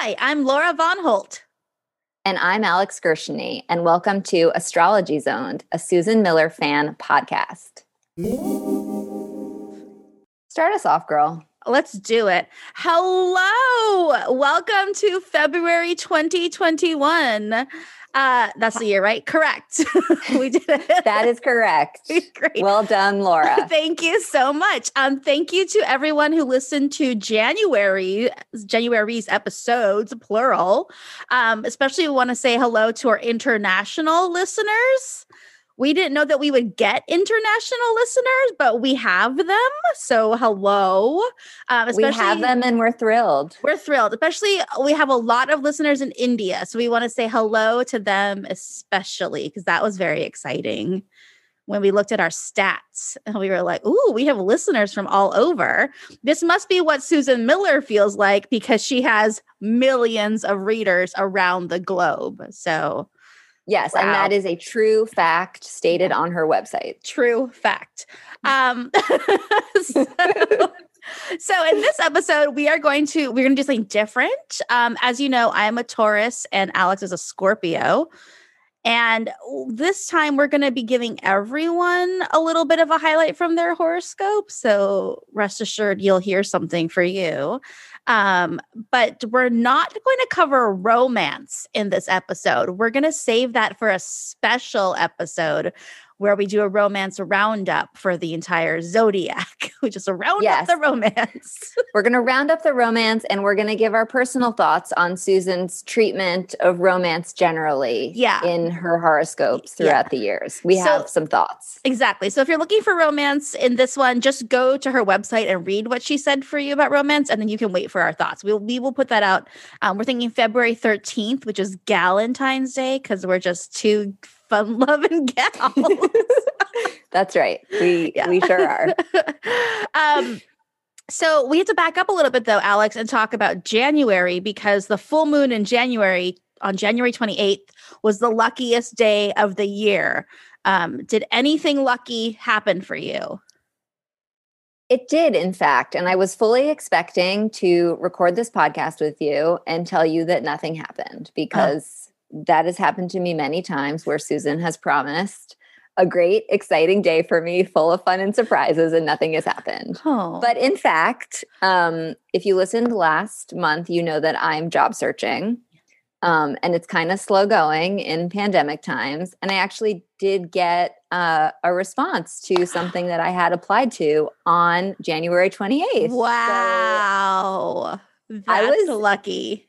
Hi, I'm Laura Von Holt. And I'm Alex Gershony, and welcome to Astrology Zoned, a Susan Miller fan podcast. Start us off, girl. Let's do it. Hello. Welcome to February 2021. Uh, that's the year, right? Correct. we did it. That is correct. Great. Well done, Laura. thank you so much. Um, thank you to everyone who listened to January January's episodes, plural. Um, especially want to say hello to our international listeners we didn't know that we would get international listeners, but we have them. So hello. Um, we have them and we're thrilled. We're thrilled. Especially we have a lot of listeners in India. So we want to say hello to them, especially because that was very exciting when we looked at our stats and we were like, ooh, we have listeners from all over. This must be what Susan Miller feels like because she has millions of readers around the globe. So Yes, wow. and that is a true fact stated on her website. True fact. Um, so, so, in this episode, we are going to we're going to do something different. Um, as you know, I am a Taurus and Alex is a Scorpio. And this time we're going to be giving everyone a little bit of a highlight from their horoscope. So rest assured, you'll hear something for you. Um, but we're not going to cover romance in this episode. We're going to save that for a special episode where we do a romance roundup for the entire zodiac. we just round yes. up the romance. we're going to round up the romance and we're going to give our personal thoughts on Susan's treatment of romance generally yeah. in her horoscopes throughout yeah. the years. We so, have some thoughts. Exactly. So if you're looking for romance in this one, just go to her website and read what she said for you about romance and then you can wait for our thoughts. We'll, we will put that out. Um, we're thinking February 13th, which is Galentine's Day because we're just two fun loving gals. That's right. We yeah. we sure are. um so we have to back up a little bit though, Alex, and talk about January because the full moon in January on January 28th was the luckiest day of the year. Um, did anything lucky happen for you? It did, in fact. And I was fully expecting to record this podcast with you and tell you that nothing happened because that has happened to me many times where Susan has promised a great, exciting day for me, full of fun and surprises, and nothing has happened. Oh. But in fact, um, if you listened last month, you know that I'm job searching. Um, and it's kind of slow going in pandemic times. And I actually did get uh, a response to something that I had applied to on January 28th. Wow. So That's I was lucky.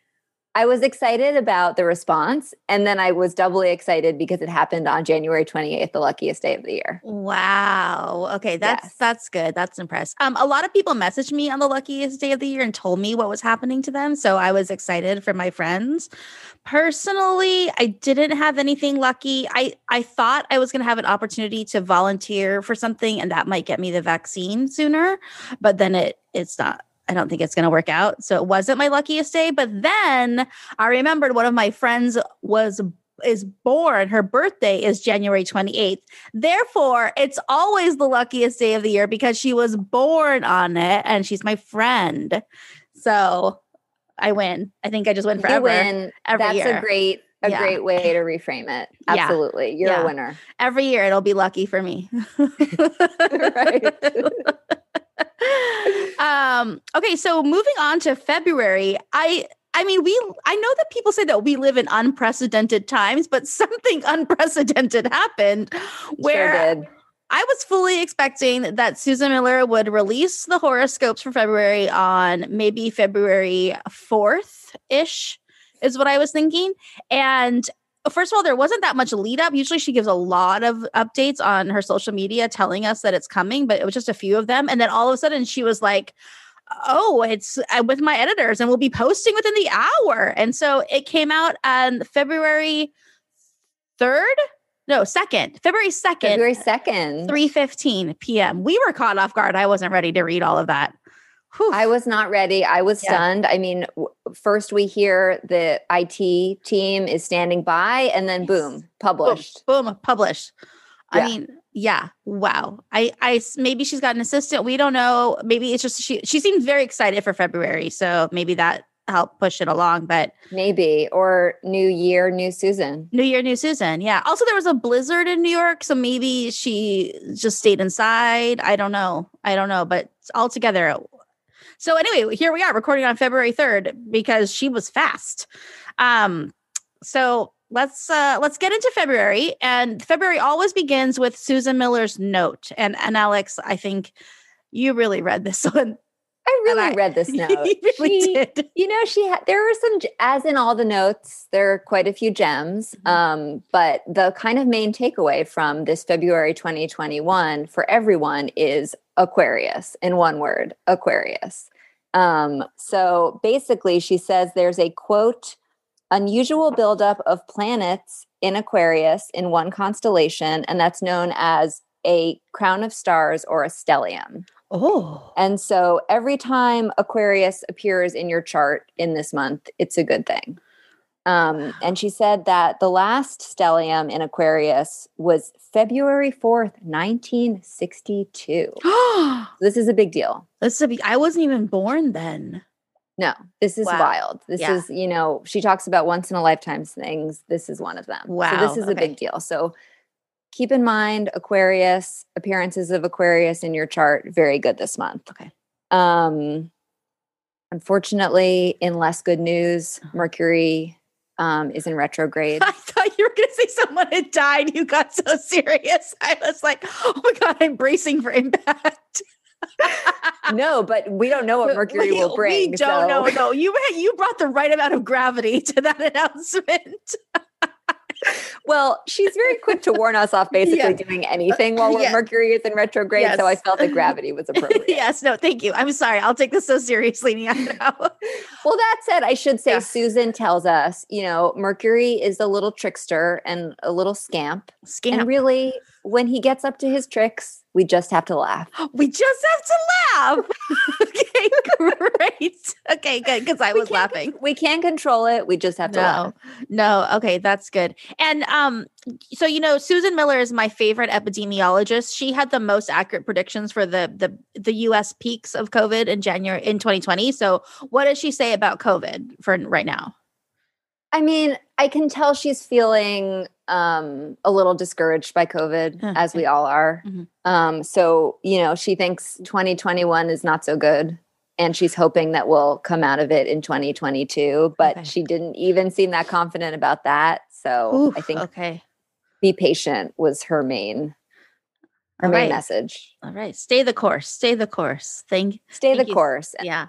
I was excited about the response. And then I was doubly excited because it happened on January 28th, the luckiest day of the year. Wow. Okay. That's yes. that's good. That's impressive. Um, a lot of people messaged me on the luckiest day of the year and told me what was happening to them. So I was excited for my friends. Personally, I didn't have anything lucky. I, I thought I was gonna have an opportunity to volunteer for something and that might get me the vaccine sooner, but then it it's not I don't think it's going to work out. So it wasn't my luckiest day. But then I remembered one of my friends was is born. Her birthday is January 28th. Therefore, it's always the luckiest day of the year because she was born on it and she's my friend. So I win. I think I just win forever. You win. Every That's year. a great a yeah. great way to reframe it. Absolutely. Yeah. You're yeah. a winner. Every year it'll be lucky for me. right. um, okay, so moving on to February, I I mean, we I know that people say that we live in unprecedented times, but something unprecedented happened where sure I was fully expecting that Susan Miller would release the horoscopes for February on maybe February 4th ish, is what I was thinking. And first of all, there wasn't that much lead up. Usually she gives a lot of updates on her social media telling us that it's coming, but it was just a few of them. And then all of a sudden she was like, oh, it's uh, with my editors and we'll be posting within the hour. And so it came out on February 3rd. No, second, February 2nd. February 2nd. 3 15 p.m. We were caught off guard. I wasn't ready to read all of that. Whew. I was not ready. I was yeah. stunned. I mean, w- first we hear the IT team is standing by, and then boom, published. Boom, boom published. Yeah. I mean, yeah, wow. I, I, maybe she's got an assistant. We don't know. Maybe it's just she. She seemed very excited for February, so maybe that helped push it along. But maybe or New Year, New Susan. New Year, New Susan. Yeah. Also, there was a blizzard in New York, so maybe she just stayed inside. I don't know. I don't know. But altogether, so anyway, here we are recording on February third because she was fast. Um, so let's uh let's get into February. And February always begins with Susan Miller's note. And and Alex, I think you really read this one. I really I, read this note. You really she, did. You know, she had there were some as in all the notes, there are quite a few gems. Mm-hmm. Um, but the kind of main takeaway from this February 2021 for everyone is Aquarius in one word, Aquarius. Um, so basically, she says there's a quote unusual buildup of planets in Aquarius in one constellation, and that's known as a crown of stars or a stellium. Oh. And so every time Aquarius appears in your chart in this month, it's a good thing. Um, and she said that the last stellium in Aquarius was February 4th, 1962. this is a big deal. This is a big, I wasn't even born then. No, this is wow. wild. This yeah. is, you know, she talks about once in a lifetime things. This is one of them. Wow. So this is okay. a big deal. So keep in mind Aquarius, appearances of Aquarius in your chart, very good this month. Okay. Um, unfortunately, in less good news, uh-huh. Mercury um, is in retrograde. I thought you were going to say someone had died. You got so serious. I was like, oh my God, I'm bracing for impact. no, but we don't know what Mercury we, will bring. We don't so. know. No, you you brought the right amount of gravity to that announcement well, she's very quick to warn us off basically yeah. doing anything while uh, yes. Mercury is in retrograde. Yes. So I felt that gravity was appropriate. yes, no, thank you. I'm sorry. I'll take this so seriously now. well, that said, I should say yeah. Susan tells us, you know, Mercury is a little trickster and a little scamp. Scamp. And really, when he gets up to his tricks, we just have to laugh. We just have to laugh. okay, great. Okay, good. Because I was laughing. We can't control it. We just have to no, laugh. No. Okay, that's good. And um, so you know, Susan Miller is my favorite epidemiologist. She had the most accurate predictions for the the the US peaks of COVID in January in 2020. So what does she say about COVID for right now? I mean, I can tell she's feeling um, a little discouraged by COVID, uh, as we all are. Mm-hmm. Um, so, you know, she thinks 2021 is not so good. And she's hoping that we'll come out of it in 2022. But okay. she didn't even seem that confident about that. So Oof, I think okay. be patient was her main her all main right. message. All right. Stay the course. Stay the course. Thank stay thank the you. course. Yeah.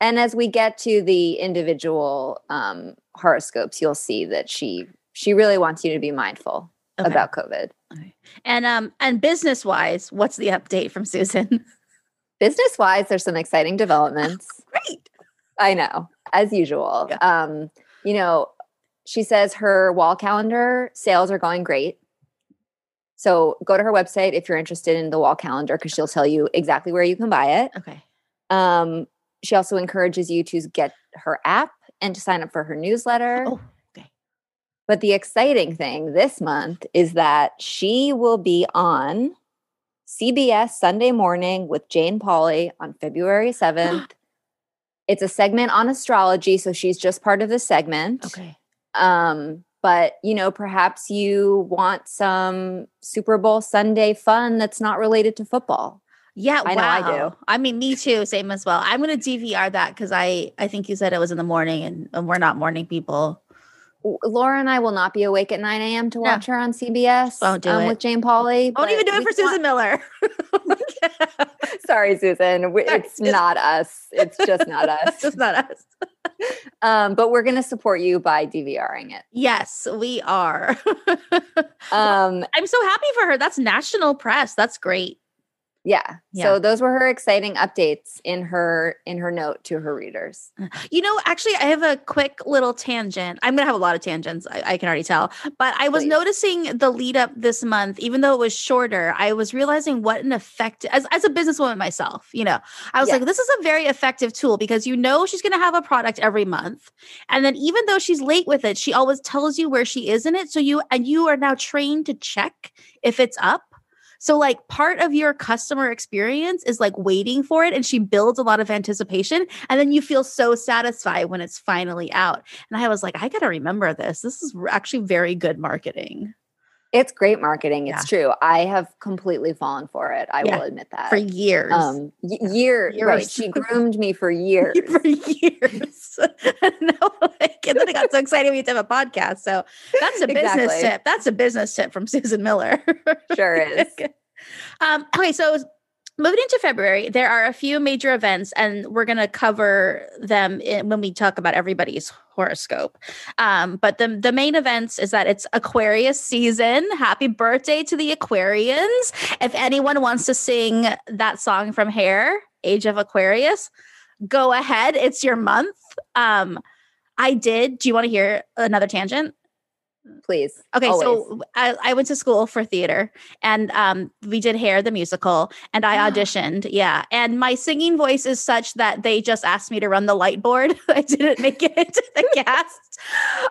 And as we get to the individual um, horoscopes, you'll see that she she really wants you to be mindful okay. about COVID. Okay. And um and business wise, what's the update from Susan? business wise, there's some exciting developments. Great. I know, as usual. Yeah. Um, you know, she says her wall calendar sales are going great. So go to her website if you're interested in the wall calendar because she'll tell you exactly where you can buy it. Okay. Um, she also encourages you to get her app and to sign up for her newsletter. Oh. But the exciting thing this month is that she will be on CBS Sunday morning with Jane Pauley on February 7th. it's a segment on astrology, so she's just part of the segment. Okay. Um, but you know, perhaps you want some Super Bowl Sunday fun that's not related to football. Yeah, I wow. know I do. I mean, me too. Same as well. I'm going to DVR that because I I think you said it was in the morning, and, and, we're not morning people. Laura and I will not be awake at 9 a.m. to watch no. her on CBS. Won't do um, it with Jane Pauley. Won't even do it for Susan Miller. Sorry, Susan. It's not us. It's just not us. it's just not us. um, but we're going to support you by DVRing it. Yes, we are. um, I'm so happy for her. That's national press. That's great. Yeah. yeah. So those were her exciting updates in her in her note to her readers. Uh, you know, actually, I have a quick little tangent. I'm gonna have a lot of tangents. I, I can already tell. But I was Please. noticing the lead up this month, even though it was shorter, I was realizing what an effect as as a businesswoman myself. You know, I was like, this is a very effective tool because you know she's gonna have a product every month, and then even though she's late with it, she always tells you where she is in it. So you and you are now trained to check if it's up So, like, part of your customer experience is like waiting for it, and she builds a lot of anticipation. And then you feel so satisfied when it's finally out. And I was like, I got to remember this. This is actually very good marketing. It's great marketing. It's yeah. true. I have completely fallen for it. I yeah. will admit that for years. Um, y- year, years. right? She groomed me for years. for years. no, like, and then I got so excited we have a podcast. So that's a business exactly. tip. That's a business tip from Susan Miller. sure is. um, okay, so moving into February, there are a few major events, and we're going to cover them in, when we talk about everybody's horoscope. Um, but the the main events is that it's Aquarius season. Happy birthday to the Aquarians! If anyone wants to sing that song from Hair, Age of Aquarius, go ahead. It's your month. Um, I did. Do you want to hear another tangent? Please. Okay, always. so I, I, went to school for theater and um, we did Hair the musical and I auditioned. Yeah. And my singing voice is such that they just asked me to run the light board. I didn't make it into the cast.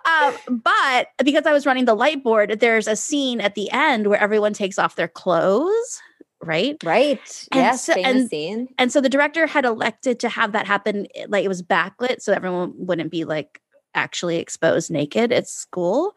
Um, but because I was running the light board, there's a scene at the end where everyone takes off their clothes right? Right. And yes, so, famous and, scene. And so the director had elected to have that happen eh, like it was backlit so everyone wouldn't be like actually exposed naked at school.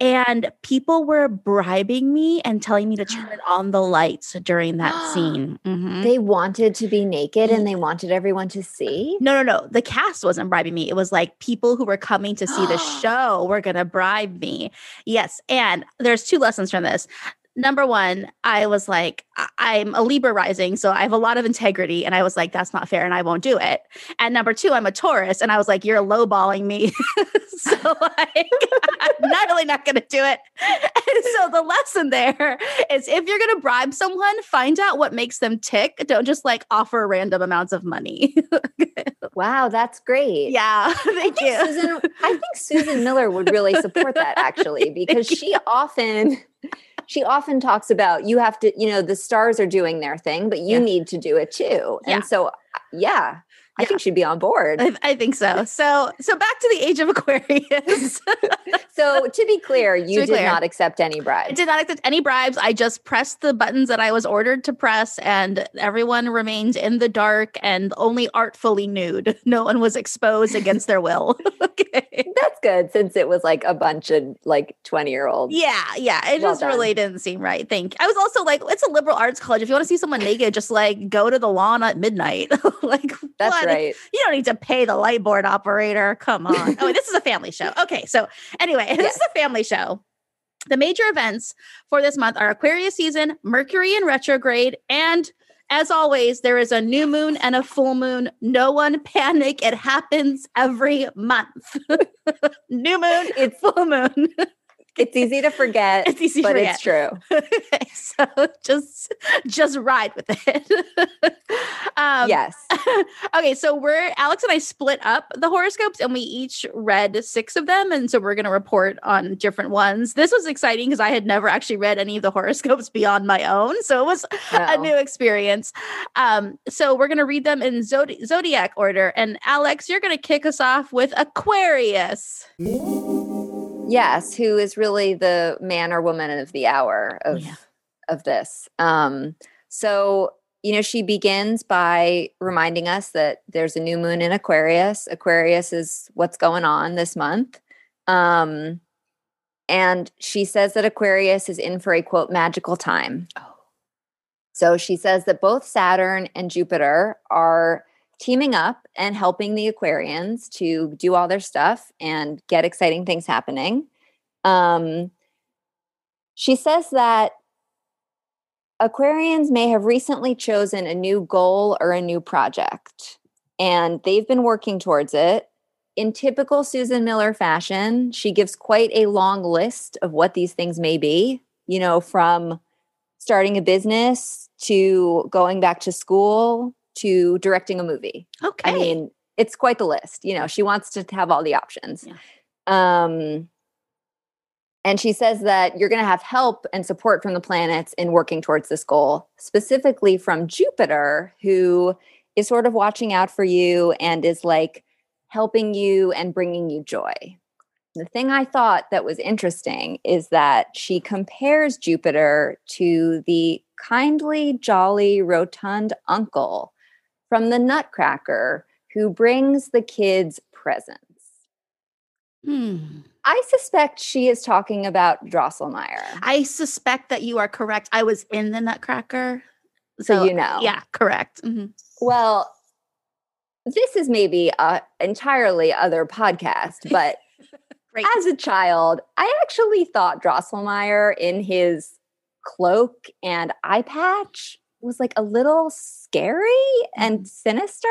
And people were bribing me and telling me to turn on the lights during that scene. Mm-hmm. They wanted to be naked and they wanted everyone to see? No, no, no. The cast wasn't bribing me. It was like people who were coming to see the show were going to bribe me. Yes. And there's two lessons from this number one, I was like, I'm a Libra rising, so I have a lot of integrity. And I was like, that's not fair and I won't do it. And number two, I'm a Taurus. And I was like, you're lowballing me. so like, I'm not really not going to do it. And so the lesson there is if you're going to bribe someone, find out what makes them tick. Don't just like offer random amounts of money. wow, that's great. Yeah. Thank you. Susan, I think Susan Miller would really support that actually, because she often she often talks about you have to, you know, the stars are doing their thing, but you yeah. need to do it too. And yeah. so, yeah, I think she'd be on board. I, I, think so. So, so back to the age of Aquarius. so, to be clear, you be did clear, not accept any bribes. I did not accept any bribes. I just pressed the buttons that I was ordered to press, and everyone remained in the dark and only artfully nude. No one was exposed against their will. okay. That's good since it was like a bunch of like 20 year olds. Yeah. Yeah. It well just done. really didn't seem right. Thank I was also like, it's a liberal arts college. If you want to see someone naked, just like go to the lawn at midnight. like, that's what? Right. You don't need to pay the light board operator. Come on. oh, this is a family show. Okay. So, anyway, yes. this is a family show. The major events for this month are Aquarius season, Mercury in retrograde, and as always, there is a new moon and a full moon. No one panic. It happens every month. new moon, it's full moon. It's easy to forget. It's easy but forget. it's true. okay, so just just ride with it. um, yes. okay, so we're Alex and I split up the horoscopes, and we each read six of them, and so we're going to report on different ones. This was exciting because I had never actually read any of the horoscopes beyond my own, so it was no. a new experience. Um, so we're going to read them in zodi- zodiac order, and Alex, you're going to kick us off with Aquarius. Yes, who is really the man or woman of the hour of yeah. of this. Um, so you know, she begins by reminding us that there's a new moon in Aquarius. Aquarius is what's going on this month. Um, and she says that Aquarius is in for a quote magical time. Oh. So she says that both Saturn and Jupiter are teaming up and helping the Aquarians to do all their stuff and get exciting things happening. Um, she says that Aquarians may have recently chosen a new goal or a new project, and they've been working towards it. In typical Susan Miller fashion, she gives quite a long list of what these things may be, you know, from starting a business to going back to school to directing a movie. Okay. I mean, it's quite the list. You know, she wants to have all the options. Yeah. Um, and she says that you're going to have help and support from the planets in working towards this goal, specifically from Jupiter, who is sort of watching out for you and is like helping you and bringing you joy. The thing I thought that was interesting is that she compares Jupiter to the kindly, jolly, rotund uncle from the Nutcracker who brings the kids presents. Hmm. I suspect she is talking about Drosselmeyer. I suspect that you are correct. I was in the Nutcracker. So, so you know. Yeah, correct. Mm-hmm. Well, this is maybe a entirely other podcast, but as a child, I actually thought Drosselmeyer in his cloak and eye patch was like a little scary and mm-hmm. sinister.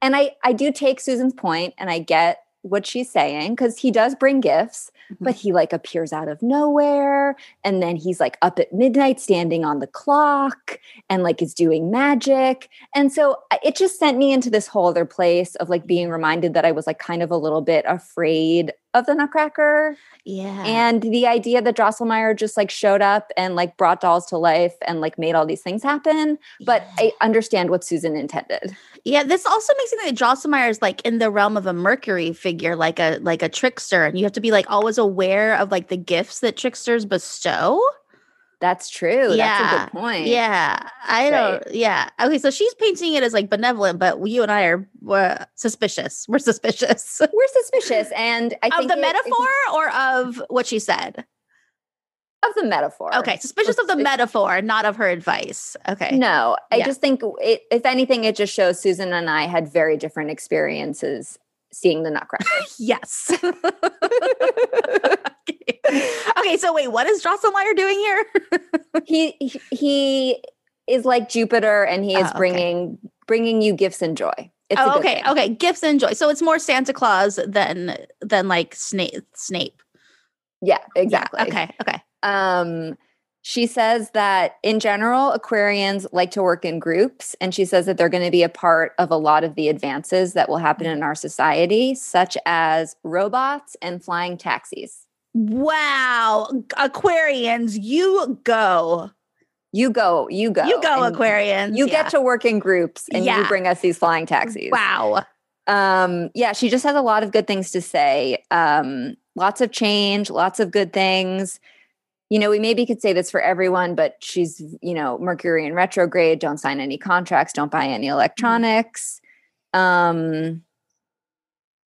And I I do take Susan's point and I get what she's saying because he does bring gifts, mm-hmm. but he like appears out of nowhere. And then he's like up at midnight standing on the clock and like is doing magic. And so it just sent me into this whole other place of like being reminded that I was like kind of a little bit afraid of the Nutcracker. Yeah. And the idea that Drosselmeyer just like showed up and like brought dolls to life and like made all these things happen. But yeah. I understand what Susan intended. Yeah, this also makes me think that Drosselmeyer is like in the realm of a Mercury figure, like a like a trickster, and you have to be like always aware of like the gifts that tricksters bestow. That's true. Yeah. That's a good point. Yeah. I don't right. yeah. Okay, so she's painting it as like benevolent, but you and I are we're suspicious. We're suspicious. We're suspicious. And I of the it, metaphor or of what she said? Of the metaphor. Okay, suspicious of the metaphor, not of her advice. Okay. No, I yeah. just think it, if anything, it just shows Susan and I had very different experiences seeing the Nutcracker. yes. okay. so wait, what is Drosselmeyer doing here? he he is like Jupiter, and he is oh, okay. bringing bringing you gifts and joy. It's oh, okay, thing. okay, gifts and joy. So it's more Santa Claus than than like Snape. Snape. Yeah, exactly. Yeah, okay, okay. Um, she says that in general, Aquarians like to work in groups, and she says that they're going to be a part of a lot of the advances that will happen in our society, such as robots and flying taxis. Wow. Aquarians, you go. You go, you go. You go, Aquarians. You yeah. get to work in groups and yeah. you bring us these flying taxis. Wow. Um, yeah, she just has a lot of good things to say. Um, lots of change, lots of good things. You know, we maybe could say this for everyone, but she's, you know, Mercury in retrograde, don't sign any contracts, don't buy any electronics. Um,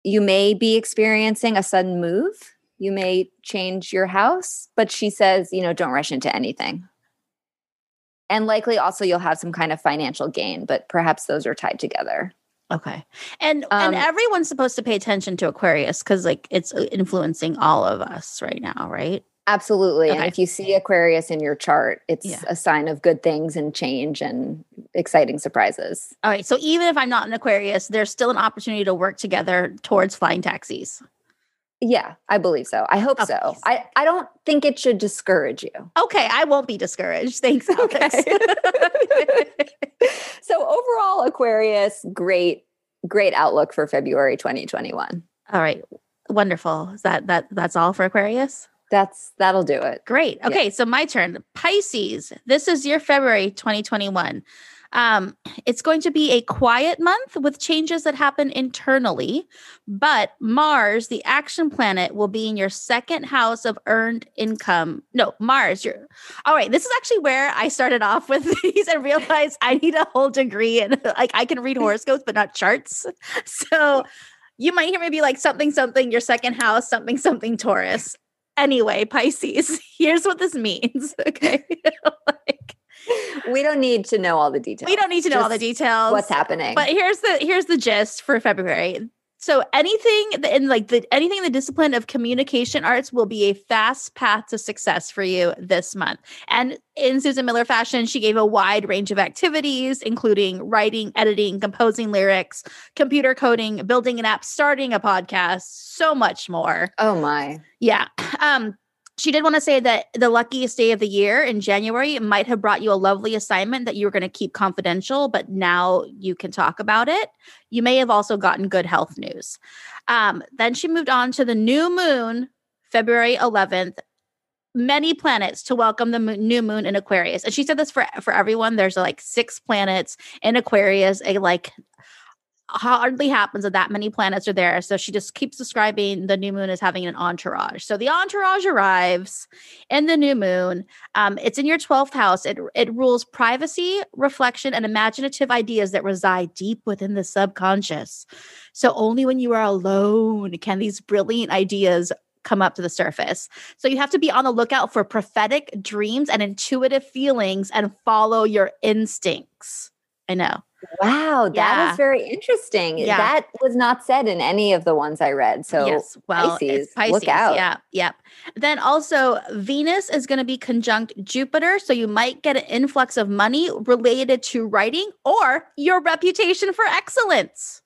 you may be experiencing a sudden move you may change your house, but she says, you know, don't rush into anything. And likely also you'll have some kind of financial gain, but perhaps those are tied together. Okay. And um, and everyone's supposed to pay attention to Aquarius cuz like it's uh, influencing all of us right now, right? Absolutely. Okay. And if you see Aquarius in your chart, it's yeah. a sign of good things and change and exciting surprises. All right. So even if I'm not an Aquarius, there's still an opportunity to work together towards flying taxis. Yeah, I believe so. I hope oh, so. Please. I, I don't think it should discourage you. Okay, I won't be discouraged. Thanks, Alex. Okay. so overall, Aquarius, great, great outlook for February 2021. All right. Wonderful. Is that that that's all for Aquarius? That's that'll do it. Great. Okay, yeah. so my turn. Pisces. This is your February 2021. Um, it's going to be a quiet month with changes that happen internally, but Mars, the action planet, will be in your second house of earned income. No, Mars, you're all right. This is actually where I started off with these and realized I need a whole degree and like I can read horoscopes, but not charts. So you might hear me be like something, something, your second house, something, something, Taurus. Anyway, Pisces, here's what this means. Okay. like, we don't need to know all the details. We don't need to know Just all the details. What's happening? But here's the here's the gist for February. So anything in like the anything in the discipline of communication arts will be a fast path to success for you this month. And in Susan Miller fashion, she gave a wide range of activities, including writing, editing, composing lyrics, computer coding, building an app, starting a podcast, so much more. Oh my. Yeah. Um she did want to say that the luckiest day of the year in January might have brought you a lovely assignment that you were going to keep confidential, but now you can talk about it. You may have also gotten good health news. Um, then she moved on to the new moon, February 11th. Many planets to welcome the new moon in Aquarius. And she said this for, for everyone. There's like six planets in Aquarius, a like hardly happens that that many planets are there. So she just keeps describing the new moon as having an entourage. So the entourage arrives in the new moon. Um, it's in your 12th house. It, it rules privacy, reflection, and imaginative ideas that reside deep within the subconscious. So only when you are alone can these brilliant ideas come up to the surface. So you have to be on the lookout for prophetic dreams and intuitive feelings and follow your instincts. I know. Wow, that yeah. is very interesting. Yeah. That was not said in any of the ones I read. So yes, well, Pisces, Pisces, look out. Yeah, yeah. Then also Venus is going to be conjunct Jupiter, so you might get an influx of money related to writing or your reputation for excellence.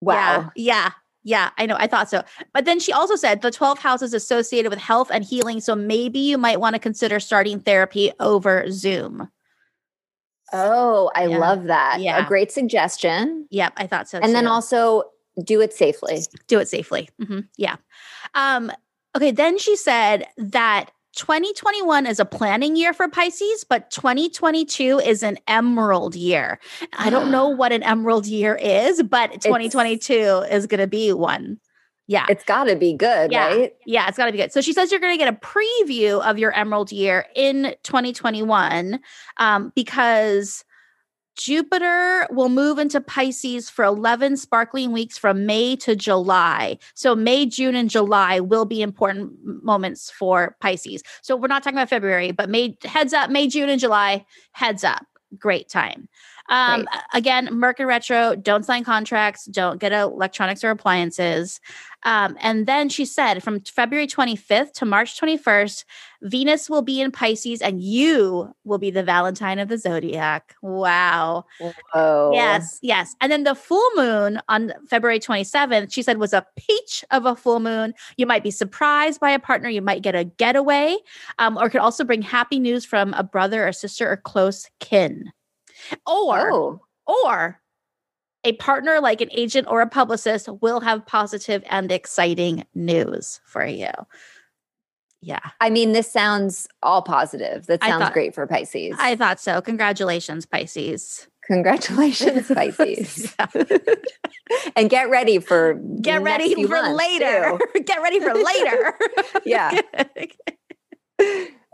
Wow. Yeah, yeah. Yeah, I know. I thought so. But then she also said the 12th house is associated with health and healing. So maybe you might want to consider starting therapy over Zoom. Oh, I yeah. love that. Yeah. A great suggestion. Yep, I thought so. And too. then also do it safely. Do it safely. Mm-hmm. Yeah. Um, okay. Then she said that 2021 is a planning year for Pisces, but 2022 is an emerald year. I don't know what an emerald year is, but 2022 it's, is going to be one. Yeah. It's got to be good, yeah. right? Yeah, it's got to be good. So she says you're going to get a preview of your emerald year in 2021 um, because Jupiter will move into Pisces for 11 sparkling weeks from May to July. So, May, June, and July will be important moments for Pisces. So, we're not talking about February, but May, heads up, May, June, and July, heads up. Great time. Um, again, Mercury retro, don't sign contracts, don't get electronics or appliances. Um, and then she said from February 25th to March 21st, Venus will be in Pisces and you will be the Valentine of the zodiac. Wow. Oh. Yes, yes. And then the full moon on February 27th, she said was a peach of a full moon. You might be surprised by a partner, you might get a getaway, um, or could also bring happy news from a brother or sister or close kin. Or, oh. or a partner like an agent or a publicist will have positive and exciting news for you. Yeah. I mean, this sounds all positive. That sounds thought, great for Pisces. I thought so. Congratulations, Pisces. Congratulations, Pisces. and get ready for get ready for later. get ready for later. yeah.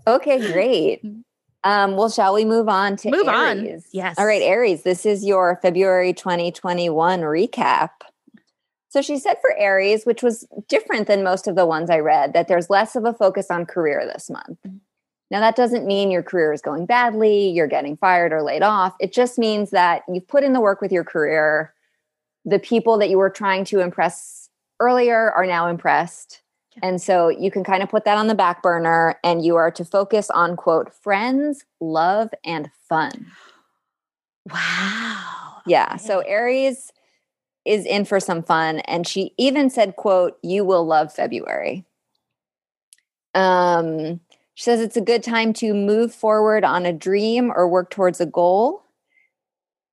okay, great. Mm. Um, well, shall we move on to move Aries? on? Yes. All right, Aries. This is your February 2021 recap. So she said for Aries, which was different than most of the ones I read, that there's less of a focus on career this month. Now, that doesn't mean your career is going badly, you're getting fired or laid off. It just means that you've put in the work with your career. The people that you were trying to impress earlier are now impressed. And so you can kind of put that on the back burner and you are to focus on quote friends, love and fun. Wow. Yeah. Okay. So Aries is in for some fun and she even said quote you will love February. Um she says it's a good time to move forward on a dream or work towards a goal.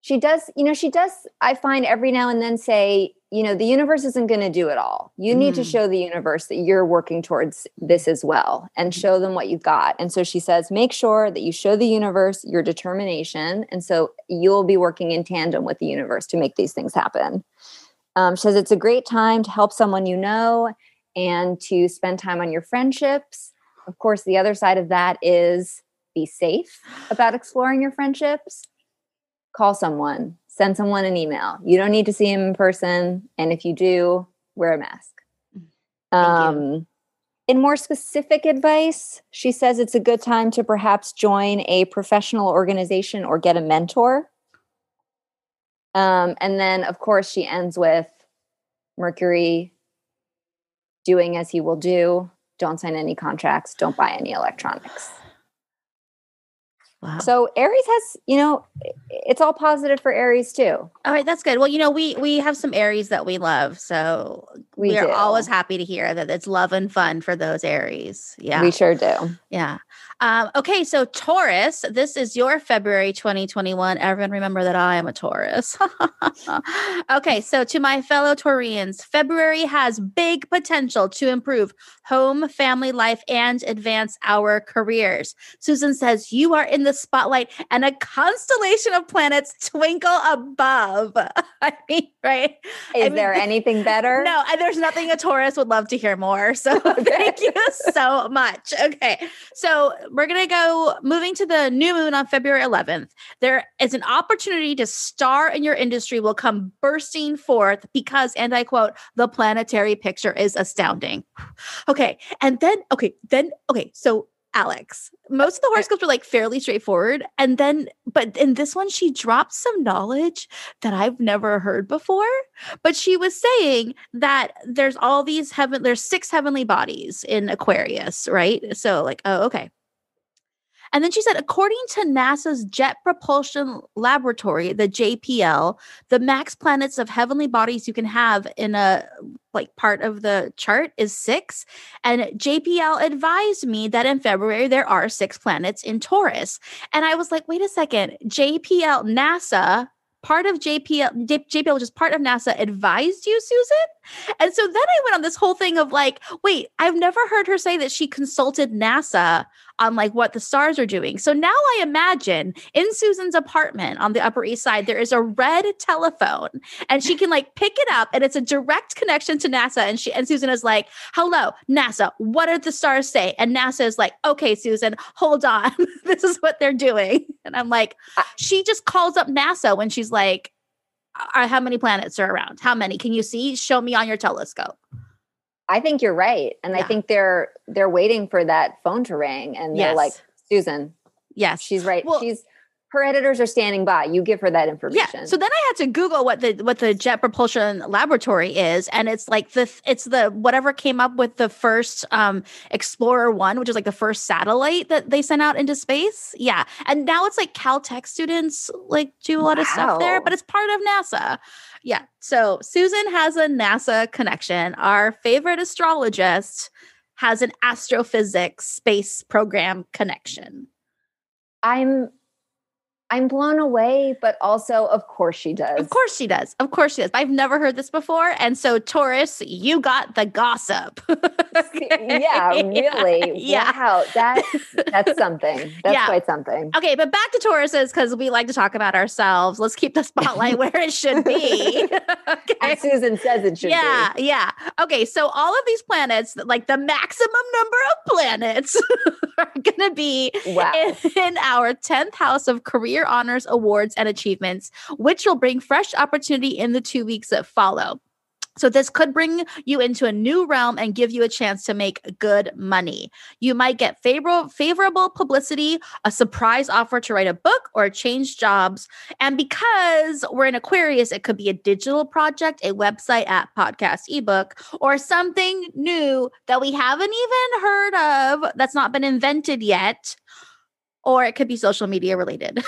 She does, you know, she does I find every now and then say you know the universe isn't going to do it all you mm. need to mm. show the universe that you're working towards this as well and mm. show them what you've got and so she says make sure that you show the universe your determination and so you'll be working in tandem with the universe to make these things happen um, she says it's a great time to help someone you know and to spend time on your friendships of course the other side of that is be safe about exploring your friendships call someone send someone an email. You don't need to see him in person. And if you do, wear a mask. Um, in more specific advice, she says it's a good time to perhaps join a professional organization or get a mentor. Um, and then, of course, she ends with Mercury doing as he will do. Don't sign any contracts, don't buy any electronics. Wow. So Aries has, you know, it's all positive for Aries too. All right, that's good. Well, you know, we we have some Aries that we love, so we, are always happy to hear that it's love and fun for those Aries. Yeah, we sure do. Yeah. Um, okay, so Taurus, this is your February 2021. Everyone remember that I am a Taurus. okay, so to my fellow Taureans, February has big potential to improve home, family life, and advance our careers. Susan says you are in the spotlight and a constellation of planets twinkle above. I mean, right? Is I mean, there anything better? No, there's nothing a Taurus would love to hear more. So okay. thank you so much. Okay. So we're going to go moving to the new moon on February 11th. There is an opportunity to star in your industry will come bursting forth because, and I quote, the planetary picture is astounding. Okay. And then, okay, then, okay. So Alex. Most of the horoscopes are like fairly straightforward. And then, but in this one, she dropped some knowledge that I've never heard before. But she was saying that there's all these heaven, there's six heavenly bodies in Aquarius, right? So, like, oh, okay. And then she said, according to NASA's Jet Propulsion Laboratory, the JPL, the max planets of heavenly bodies you can have in a like part of the chart is six. And JPL advised me that in February there are six planets in Taurus. And I was like, wait a second, JPL, NASA part of JPL, JPL, which is part of NASA, advised you, Susan? And so then I went on this whole thing of like, wait, I've never heard her say that she consulted NASA on like what the stars are doing. So now I imagine in Susan's apartment on the Upper East Side, there is a red telephone and she can like pick it up and it's a direct connection to NASA. And she and Susan is like, hello, NASA, what did the stars say? And NASA is like, okay, Susan, hold on. this is what they're doing. And I'm like, she just calls up NASA when she's like, how many planets are around? How many can you see? Show me on your telescope. I think you're right. And yeah. I think they're they're waiting for that phone to ring and they're yes. like, Susan. Yes. She's right. Well, she's her editors are standing by. You give her that information. Yeah. So then I had to Google what the what the Jet Propulsion Laboratory is, and it's like the it's the whatever came up with the first um, Explorer One, which is like the first satellite that they sent out into space. Yeah, and now it's like Caltech students like do a lot wow. of stuff there, but it's part of NASA. Yeah. So Susan has a NASA connection. Our favorite astrologist has an astrophysics space program connection. I'm I'm blown away, but also, of course, she does. Of course, she does. Of course, she does. I've never heard this before. And so, Taurus, you got the gossip. yeah, really. Yeah. Wow. That's, that's something. That's yeah. quite something. Okay, but back to Tauruses because we like to talk about ourselves. Let's keep the spotlight where it should be. okay. As Susan says it should yeah, be. Yeah. Yeah. Okay, so all of these planets, like the maximum number of planets, are going to be wow. in, in our 10th house of career career honors, awards, and achievements, which will bring fresh opportunity in the two weeks that follow. So, this could bring you into a new realm and give you a chance to make good money. You might get favorable, favorable publicity, a surprise offer to write a book, or change jobs. And because we're in Aquarius, it could be a digital project, a website, app, podcast, ebook, or something new that we haven't even heard of that's not been invented yet or it could be social media related.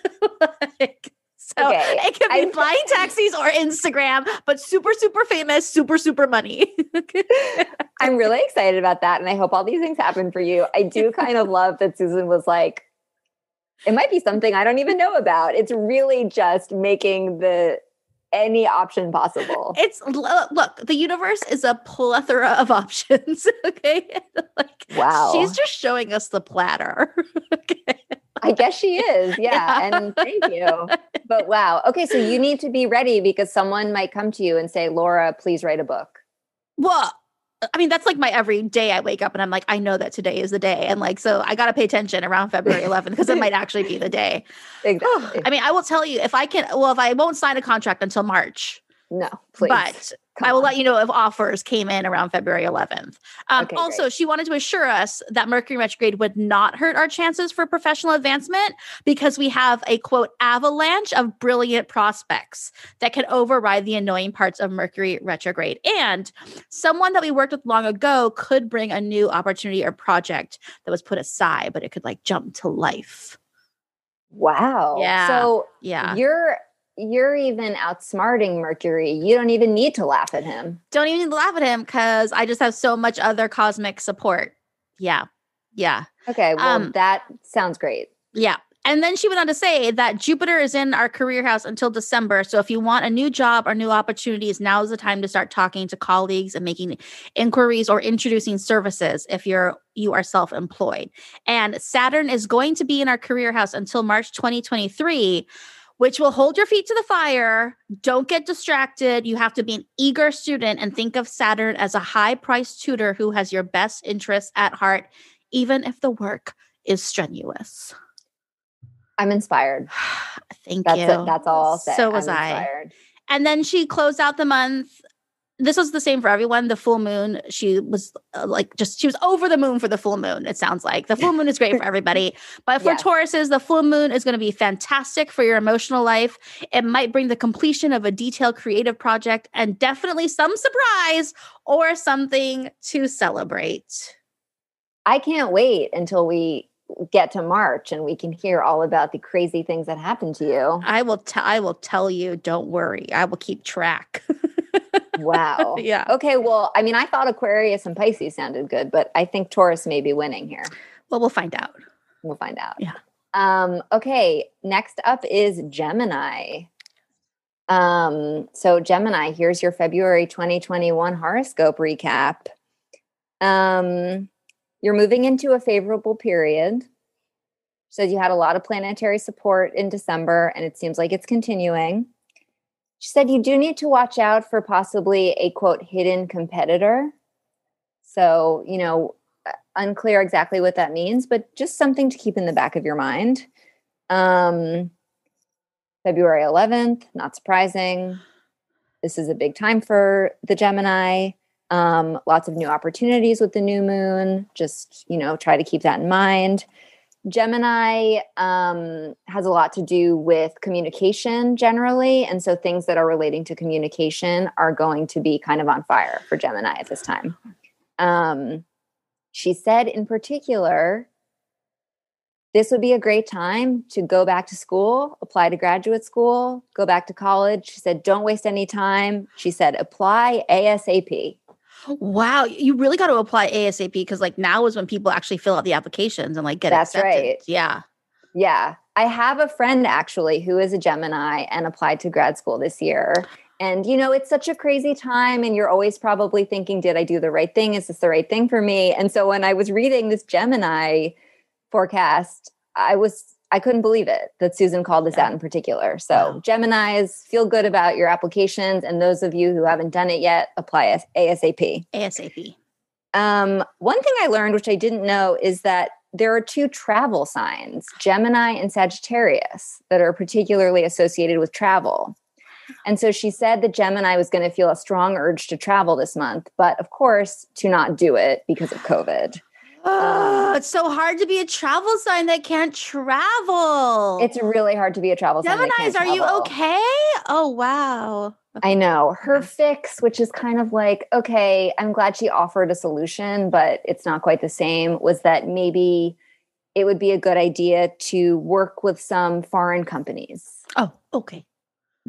like, so okay. it could be I'm, flying taxis or Instagram, but super, super famous, super, super money. I'm really excited about that. And I hope all these things happen for you. I do kind of love that Susan was like, it might be something I don't even know about. It's really just making the any option possible. It's look, the universe is a plethora of options. Okay. like wow. She's just showing us the platter. okay. I guess she is. Yeah. yeah. And thank you. But wow. Okay. So you need to be ready because someone might come to you and say, Laura, please write a book. Well, I mean, that's like my every day I wake up and I'm like, I know that today is the day. And like, so I got to pay attention around February 11th because it might actually be the day. Exactly. I mean, I will tell you if I can, well, if I won't sign a contract until March. No, please. But Come I will on. let you know if offers came in around February 11th. Um, okay, also, great. she wanted to assure us that Mercury retrograde would not hurt our chances for professional advancement because we have a quote avalanche of brilliant prospects that can override the annoying parts of Mercury retrograde. And someone that we worked with long ago could bring a new opportunity or project that was put aside, but it could like jump to life. Wow. Yeah. So yeah, you're you're even outsmarting Mercury. You don't even need to laugh at him. Don't even need to laugh at him because I just have so much other cosmic support. Yeah. Yeah. Okay. Well, um, that sounds great. Yeah. And then she went on to say that Jupiter is in our career house until December. So if you want a new job or new opportunities, now is the time to start talking to colleagues and making inquiries or introducing services if you're you are self-employed. And Saturn is going to be in our career house until March 2023 which will hold your feet to the fire. Don't get distracted. You have to be an eager student and think of Saturn as a high priced tutor who has your best interests at heart, even if the work is strenuous. I'm inspired. Thank that's you. It, that's all. So was I. And then she closed out the month. This was the same for everyone. The full moon, she was uh, like just she was over the moon for the full moon. It sounds like the full moon is great for everybody, but for yes. Tauruses, the full moon is going to be fantastic for your emotional life. It might bring the completion of a detailed creative project and definitely some surprise or something to celebrate. I can't wait until we get to March and we can hear all about the crazy things that happened to you. I will tell I will tell you, don't worry. I will keep track. wow. Yeah. Okay, well, I mean, I thought Aquarius and Pisces sounded good, but I think Taurus may be winning here. Well, we'll find out. We'll find out. Yeah. Um, okay, next up is Gemini. Um, so Gemini, here's your February 2021 horoscope recap. Um, you're moving into a favorable period. So you had a lot of planetary support in December, and it seems like it's continuing. She said you do need to watch out for possibly a quote hidden competitor. So, you know, uh, unclear exactly what that means, but just something to keep in the back of your mind. Um, February 11th, not surprising. This is a big time for the Gemini um, lots of new opportunities with the new moon just you know try to keep that in mind gemini um, has a lot to do with communication generally and so things that are relating to communication are going to be kind of on fire for gemini at this time um, she said in particular this would be a great time to go back to school, apply to graduate school, go back to college. She said, don't waste any time. She said, apply ASAP. Wow, you really got to apply ASAP because like now is when people actually fill out the applications and like get That's accepted. right. Yeah. Yeah. I have a friend actually who is a Gemini and applied to grad school this year. And you know, it's such a crazy time and you're always probably thinking did I do the right thing? Is this the right thing for me? And so when I was reading this Gemini forecast, I was I couldn't believe it that Susan called this yeah. out in particular. So, wow. Geminis, feel good about your applications. And those of you who haven't done it yet, apply ASAP. ASAP. Um, one thing I learned, which I didn't know, is that there are two travel signs, Gemini and Sagittarius, that are particularly associated with travel. And so she said that Gemini was going to feel a strong urge to travel this month, but of course, to not do it because of COVID. Oh, it's so hard to be a travel sign that can't travel. It's really hard to be a travel sign. Geminis, are you okay? Oh, wow. I know. Her fix, which is kind of like, okay, I'm glad she offered a solution, but it's not quite the same, was that maybe it would be a good idea to work with some foreign companies. Oh, okay.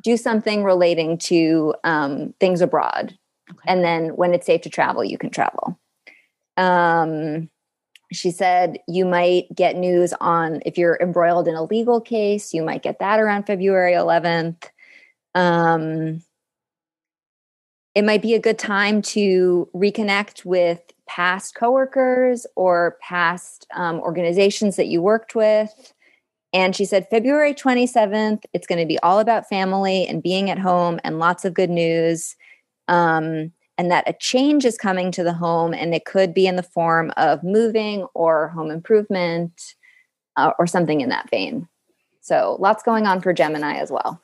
Do something relating to um, things abroad. Okay. And then when it's safe to travel, you can travel. Um, she said you might get news on if you're embroiled in a legal case you might get that around february 11th um, it might be a good time to reconnect with past coworkers or past um, organizations that you worked with. And she said february 27th it's going to be all about family and being at home and lots of good news. Um, and that a change is coming to the home and it could be in the form of moving or home improvement uh, or something in that vein. So lots going on for gemini as well.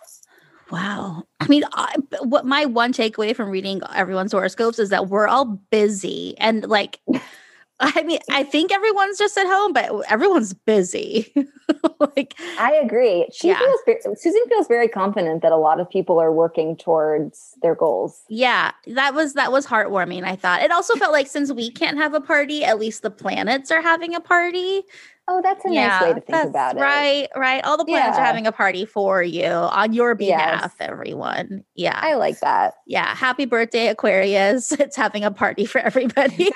Wow. I mean I, what my one takeaway from reading everyone's horoscopes is that we're all busy and like I mean, I think everyone's just at home, but everyone's busy. like, I agree. She yeah. feels Susan feels very confident that a lot of people are working towards their goals. Yeah, that was that was heartwarming. I thought it also felt like since we can't have a party, at least the planets are having a party. Oh, that's a yeah, nice way to think about it. Right, right. All the planets yeah. are having a party for you on your behalf, yes. everyone. Yeah. I like that. Yeah. Happy birthday, Aquarius. It's having a party for everybody.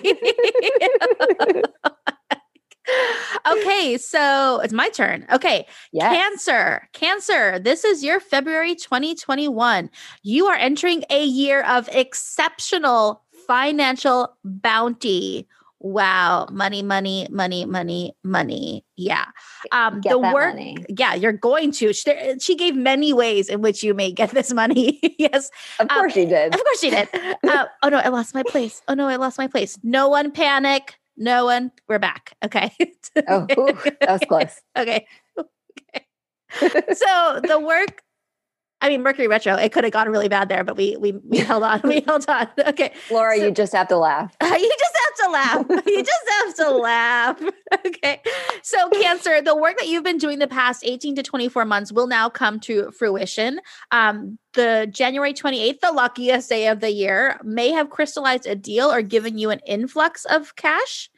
okay, so it's my turn. Okay. Yes. Cancer. Cancer. This is your February 2021. You are entering a year of exceptional financial bounty. Wow, money, money, money, money, money. Yeah. Um get the work money. Yeah, you're going to. She, she, gave many ways in which you may get this money. yes. Of um, course um, she did. Of course she did. uh, oh no, I lost my place. Oh no, I lost my place. No one panic. No one. We're back. Okay. oh, ooh, that was close. okay. okay. so the work I mean, Mercury retro, it could have gone really bad there, but we we we held on. We held on. Okay. Laura, so, you just have to laugh. you just have to laugh. you just have to laugh. Okay. So, Cancer, the work that you've been doing the past 18 to 24 months will now come to fruition. Um, the January 28th, the luckiest day of the year, may have crystallized a deal or given you an influx of cash.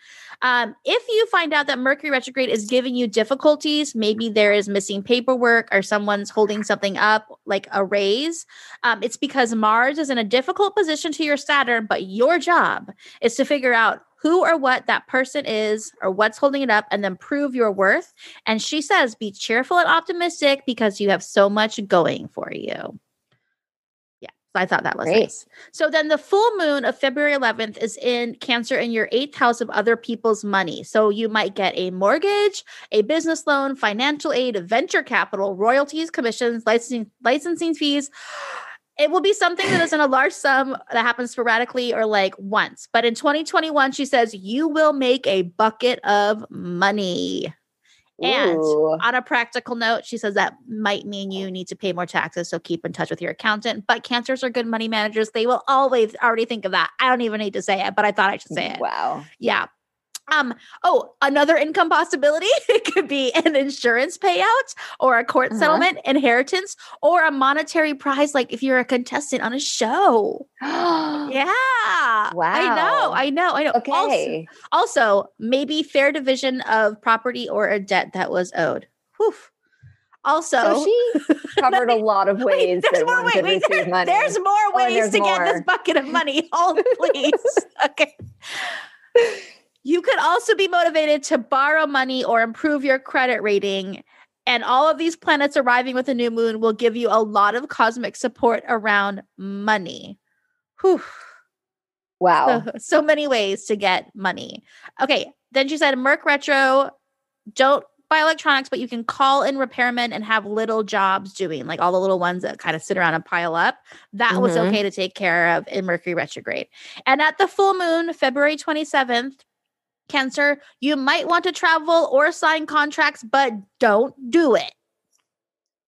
Um, if you find out that Mercury retrograde is giving you difficulties, maybe there is missing paperwork or someone's holding something up, like a raise, um, it's because Mars is in a difficult position to your Saturn, but your job is to figure out who or what that person is or what's holding it up and then prove your worth. And she says, be cheerful and optimistic because you have so much going for you. I thought that was Great. nice. So then the full moon of February 11th is in Cancer in your eighth house of other people's money. So you might get a mortgage, a business loan, financial aid, venture capital, royalties, commissions, licensing, licensing fees. It will be something that isn't a large sum that happens sporadically or like once. But in 2021, she says you will make a bucket of money. And Ooh. on a practical note, she says that might mean you need to pay more taxes. So keep in touch with your accountant. But cancers are good money managers. They will always already think of that. I don't even need to say it, but I thought I should say it. Wow. Yeah. Um, oh, another income possibility. it could be an insurance payout or a court uh-huh. settlement, inheritance, or a monetary prize, like if you're a contestant on a show. yeah. Wow. I know. I know. I know. Okay. Also, also, maybe fair division of property or a debt that was owed. Whew. Also, so she covered a lot of ways wait, that one wait, wait, money. There's more oh, ways oh, to more. get this bucket of money. Hold, please. okay. You could also be motivated to borrow money or improve your credit rating. And all of these planets arriving with a new moon will give you a lot of cosmic support around money. Whew. Wow. So, so many ways to get money. Okay. Then she said, Merc Retro, don't buy electronics, but you can call in repairmen and have little jobs doing, like all the little ones that kind of sit around and pile up. That mm-hmm. was okay to take care of in Mercury retrograde. And at the full moon, February 27th, Cancer, you might want to travel or sign contracts, but don't do it.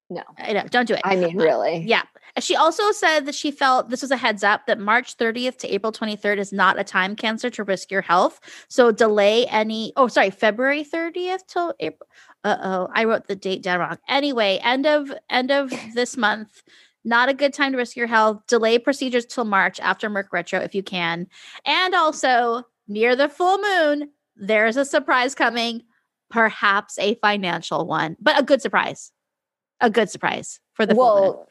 No, I know, don't do it. I mean, really? Yeah. She also said that she felt this was a heads up that March 30th to April 23rd is not a time cancer to risk your health. So delay any, oh, sorry, February 30th till April. Uh oh, I wrote the date down wrong. Anyway, end of end of this month. Not a good time to risk your health. Delay procedures till March after Merc Retro if you can. And also near the full moon, there's a surprise coming, perhaps a financial one, but a good surprise. A good surprise for the well,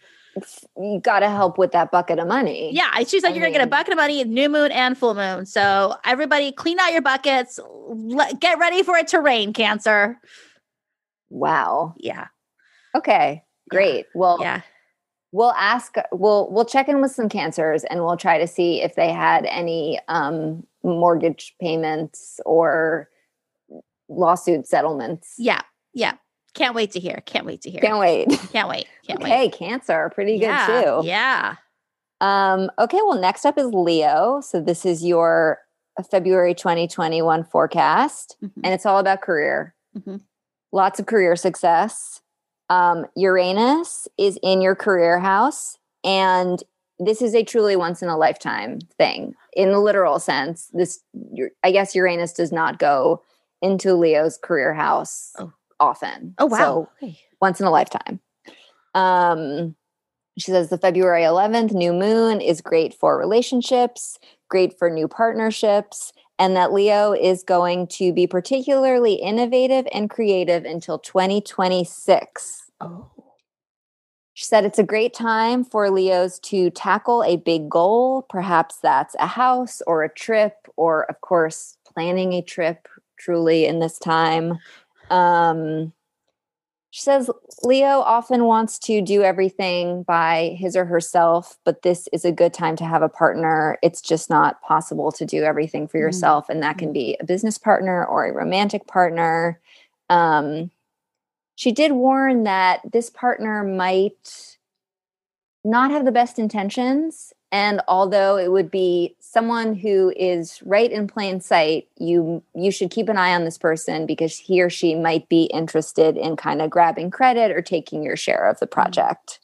you got to help with that bucket of money. Yeah, she's like, I you're going to get a bucket of money, new moon and full moon. So everybody, clean out your buckets. Let, get ready for it to rain, Cancer. Wow. Yeah. Okay. Great. Yeah. Well, yeah we'll ask we'll we'll check in with some cancers and we'll try to see if they had any um, mortgage payments or lawsuit settlements. Yeah yeah. Can't wait to hear can't wait to hear. Can't wait. Can't wait can't okay, wait cancer pretty yeah, good too. yeah. Um okay well next up is leo. So this is your february 2021 forecast mm-hmm. and it's all about career. Mm-hmm. lots of career success. Um, Uranus is in your career house, and this is a truly once in a lifetime thing in the literal sense. This, I guess, Uranus does not go into Leo's career house oh. often. Oh wow! So okay. once in a lifetime. Um, she says the February 11th new moon is great for relationships, great for new partnerships, and that Leo is going to be particularly innovative and creative until 2026. Oh. She said it's a great time for Leos to tackle a big goal. Perhaps that's a house or a trip, or, of course, planning a trip, truly in this time. Um, she says Leo often wants to do everything by his or herself, but this is a good time to have a partner. It's just not possible to do everything for mm-hmm. yourself. And that can mm-hmm. be a business partner or a romantic partner. Um, she did warn that this partner might not have the best intentions and although it would be someone who is right in plain sight you you should keep an eye on this person because he or she might be interested in kind of grabbing credit or taking your share of the mm-hmm. project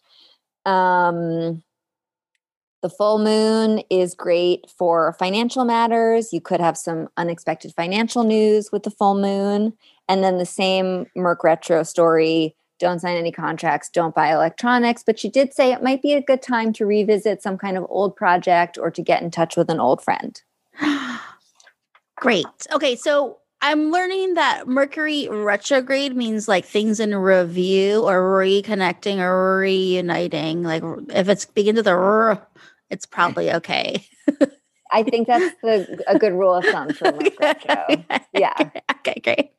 um the full moon is great for financial matters. You could have some unexpected financial news with the full moon. And then the same Merc Retro story don't sign any contracts, don't buy electronics. But she did say it might be a good time to revisit some kind of old project or to get in touch with an old friend. Great. Okay, so I'm learning that Mercury retrograde means like things in review or reconnecting or reuniting. Like if it's begins with a r, it's probably okay. I think that's the, a good rule of thumb for Mercury retro. Yeah. Okay, great.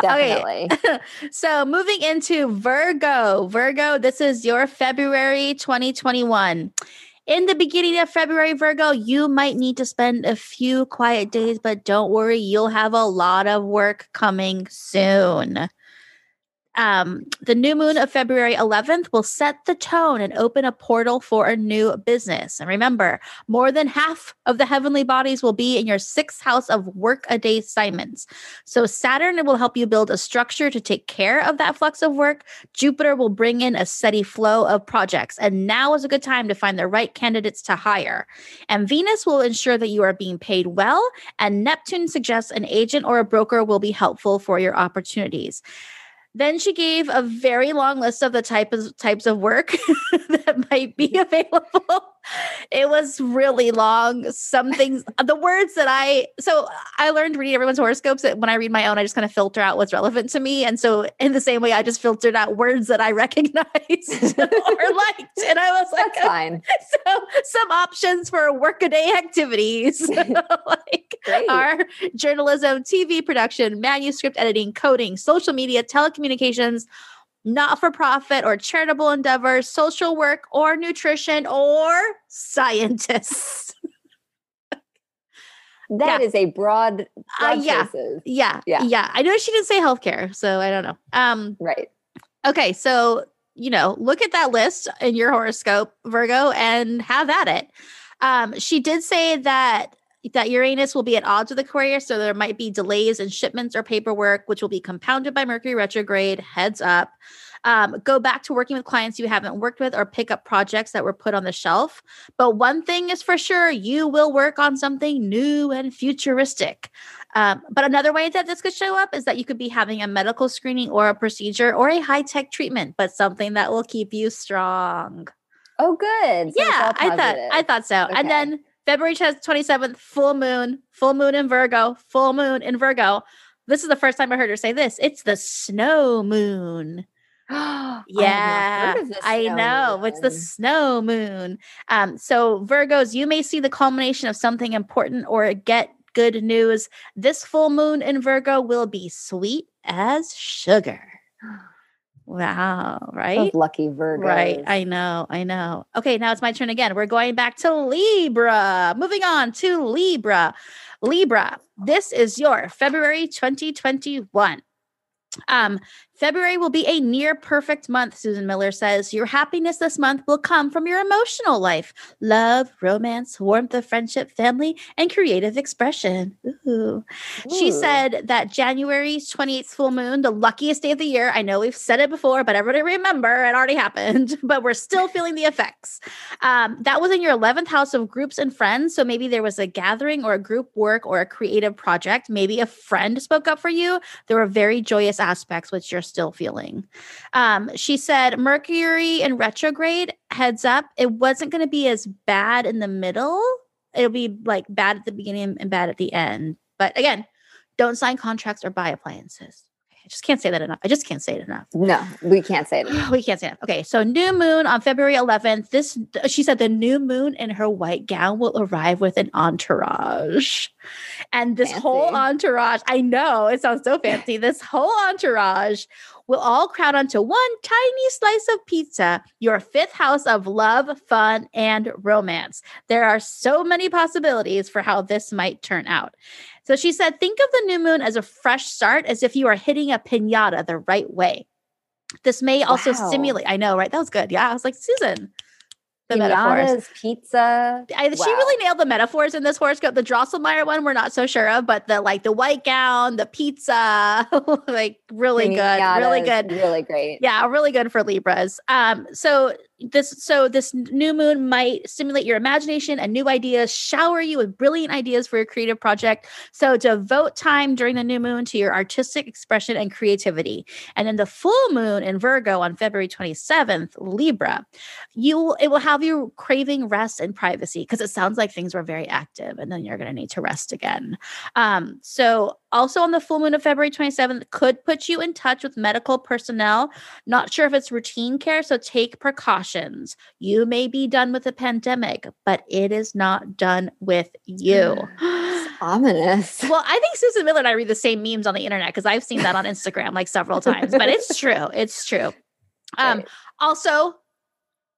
Definitely. Okay. so moving into Virgo. Virgo, this is your February 2021. In the beginning of February, Virgo, you might need to spend a few quiet days, but don't worry, you'll have a lot of work coming soon um, the new moon of February 11th will set the tone and open a portal for a new business. And remember, more than half of the heavenly bodies will be in your sixth house of work a day assignments. So Saturn will help you build a structure to take care of that flux of work. Jupiter will bring in a steady flow of projects. And now is a good time to find the right candidates to hire. And Venus will ensure that you are being paid well. And Neptune suggests an agent or a broker will be helpful for your opportunities. Then she gave a very long list of the type of types of work that might be available it was really long. Some things, the words that I, so I learned reading everyone's horoscopes that when I read my own, I just kind of filter out what's relevant to me. And so, in the same way, I just filtered out words that I recognized or liked. And I was like, That's fine. So, some options for workaday activities like Great. are journalism, TV production, manuscript editing, coding, social media, telecommunications not for profit or charitable endeavors, social work or nutrition or scientists. That yeah. is a broad, uh, broad uh, yeah. yeah. Yeah. Yeah. I know she didn't say healthcare, so I don't know. Um right. Okay, so you know, look at that list in your horoscope, Virgo, and have at it. Um, she did say that that Uranus will be at odds with the Aquarius, so there might be delays in shipments or paperwork, which will be compounded by Mercury retrograde. Heads up. Um, go back to working with clients you haven't worked with or pick up projects that were put on the shelf. But one thing is for sure you will work on something new and futuristic. Um, but another way that this could show up is that you could be having a medical screening or a procedure or a high tech treatment, but something that will keep you strong. Oh, good. So yeah, I thought I thought so. Okay. And then February 27th, full moon, full moon in Virgo, full moon in Virgo. This is the first time I heard her say this. It's the snow moon. yeah, I, I know. Moon. It's the snow moon. Um, so Virgos, you may see the culmination of something important or get good news. This full moon in Virgo will be sweet as sugar. Wow, right? Those lucky Virgo. Right. I know. I know. Okay, now it's my turn again. We're going back to Libra. Moving on to Libra. Libra, this is your February 2021. Um, February will be a near perfect month, Susan Miller says. Your happiness this month will come from your emotional life love, romance, warmth of friendship, family, and creative expression. Ooh. Ooh. She said that January's 28th full moon, the luckiest day of the year. I know we've said it before, but everybody remember it already happened, but we're still feeling the effects. Um, that was in your 11th house of groups and friends. So maybe there was a gathering or a group work or a creative project. Maybe a friend spoke up for you. There were very joyous aspects, which you're still feeling. Um, she said, Mercury in retrograde, heads up, it wasn't going to be as bad in the middle. It'll be like bad at the beginning and bad at the end. But again, don't sign contracts or buy appliances. I just can't say that enough. I just can't say it enough. No, we can't say it. Enough. we can't say it. Okay, so new moon on February 11th. This she said the new moon in her white gown will arrive with an entourage, and this fancy. whole entourage. I know it sounds so fancy. this whole entourage will all crowd onto one tiny slice of pizza, your fifth house of love, fun, and romance. There are so many possibilities for how this might turn out. So she said, think of the new moon as a fresh start, as if you are hitting a pinata the right way. This may also wow. stimulate. I know, right? That was good. Yeah. I was like, Susan, the Pinatas, metaphors. Pizza. I, wow. She really nailed the metaphors in this horoscope. The Drosselmeyer one, we're not so sure of, but the like the white gown, the pizza, like really Pinatas, good, really good, really great. Yeah, really good for Libras. Um, so this so this new moon might stimulate your imagination and new ideas shower you with brilliant ideas for your creative project. So devote time during the new moon to your artistic expression and creativity. And then the full moon in virgo on february 27th libra you it will have you craving rest and privacy because it sounds like things were very active and then you're going to need to rest again. Um so also on the full moon of February 27th could put you in touch with medical personnel. Not sure if it's routine care, so take precautions. You may be done with the pandemic, but it is not done with you. ominous. Well, I think Susan Miller and I read the same memes on the internet because I've seen that on Instagram like several times, but it's true. It's true. Um, also,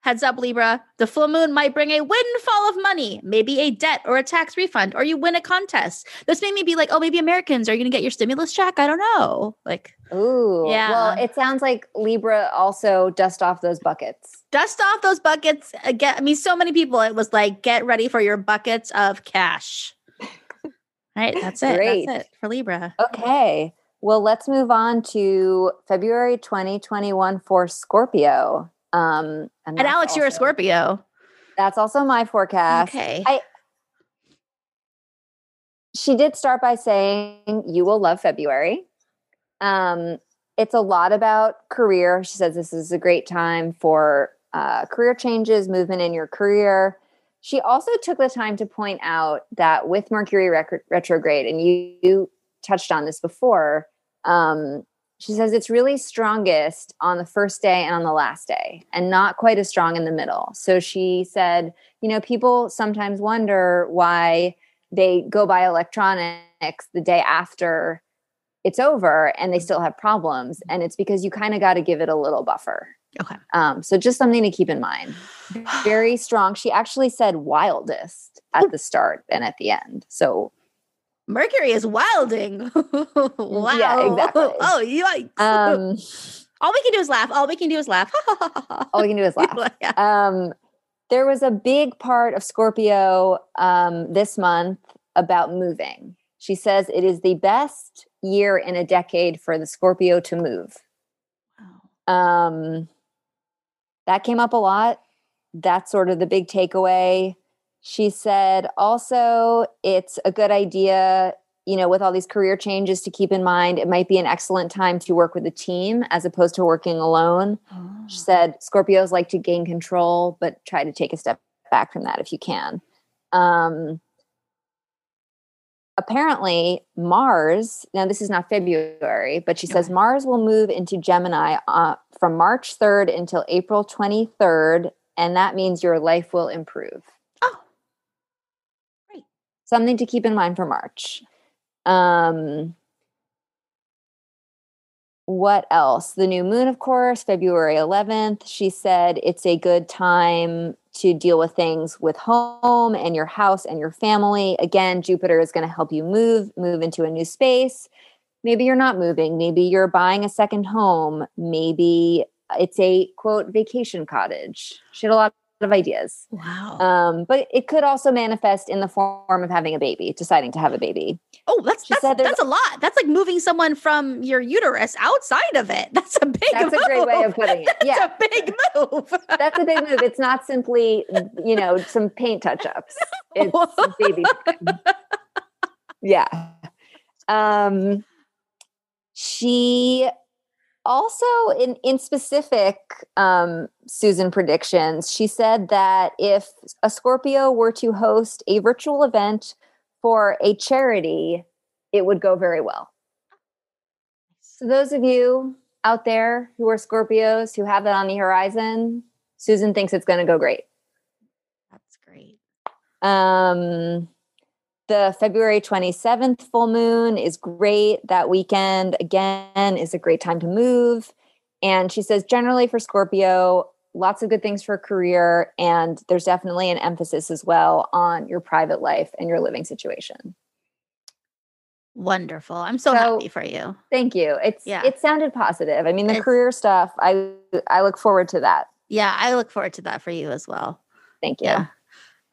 Heads up, Libra. The full moon might bring a windfall of money, maybe a debt or a tax refund, or you win a contest. This made me be like, oh, maybe Americans are you going to get your stimulus check? I don't know. Like, ooh, yeah. Well, it sounds like Libra also dust off those buckets. Dust off those buckets. Uh, Again, I mean, so many people. It was like, get ready for your buckets of cash. All right, that's it. Great. That's it for Libra. Okay. Well, let's move on to February 2021 for Scorpio. Um, and, and Alex, also, you're a Scorpio. That's also my forecast. Okay. I, she did start by saying, You will love February. Um, it's a lot about career. She says this is a great time for uh, career changes, movement in your career. She also took the time to point out that with Mercury rec- retrograde, and you, you, touched on this before, um, she says it's really strongest on the first day and on the last day and not quite as strong in the middle. So she said you know people sometimes wonder why they go buy electronics the day after it's over and they still have problems and it's because you kind of got to give it a little buffer. Okay. Um, so just something to keep in mind. Very strong. She actually said wildest at the start and at the end. So Mercury is wilding. wow. Yeah, exactly. Oh, yikes. Um, all we can do is laugh. All we can do is laugh. all we can do is laugh. yeah. um, there was a big part of Scorpio um, this month about moving. She says it is the best year in a decade for the Scorpio to move. Wow. Um, that came up a lot. That's sort of the big takeaway. She said also it's a good idea, you know, with all these career changes to keep in mind, it might be an excellent time to work with a team as opposed to working alone. Oh. She said Scorpios like to gain control, but try to take a step back from that if you can. Um, apparently mars now this is not february but she says mars will move into gemini uh, from march 3rd until april 23rd and that means your life will improve something to keep in mind for March. Um, what else? The new moon, of course, February 11th. She said it's a good time to deal with things with home and your house and your family. Again, Jupiter is going to help you move, move into a new space. Maybe you're not moving. Maybe you're buying a second home. Maybe it's a quote vacation cottage. She had a lot of ideas. Wow. Um, but it could also manifest in the form of having a baby, deciding to have a baby. Oh, that's that's, that's a lot. That's like moving someone from your uterus outside of it. That's a big That's move. a great way of putting it. That's yeah. a big move. that's a big move. It's not simply, you know, some paint touch-ups. It's baby. yeah. Um she also in in specific um, susan predictions she said that if a scorpio were to host a virtual event for a charity it would go very well So, those of you out there who are Scorpios who have that on the horizon, Susan thinks it's going to go great. That's great. Um, the February 27th full moon is great. That weekend, again, is a great time to move. And she says, generally for Scorpio, lots of good things for career. And there's definitely an emphasis as well on your private life and your living situation. Wonderful. I'm so, so, happy for you. Thank you. It's yeah. it sounded positive. I mean, the it's, career stuff, I I look forward to that. Yeah, I look forward to that for you as well. Thank you. Yeah.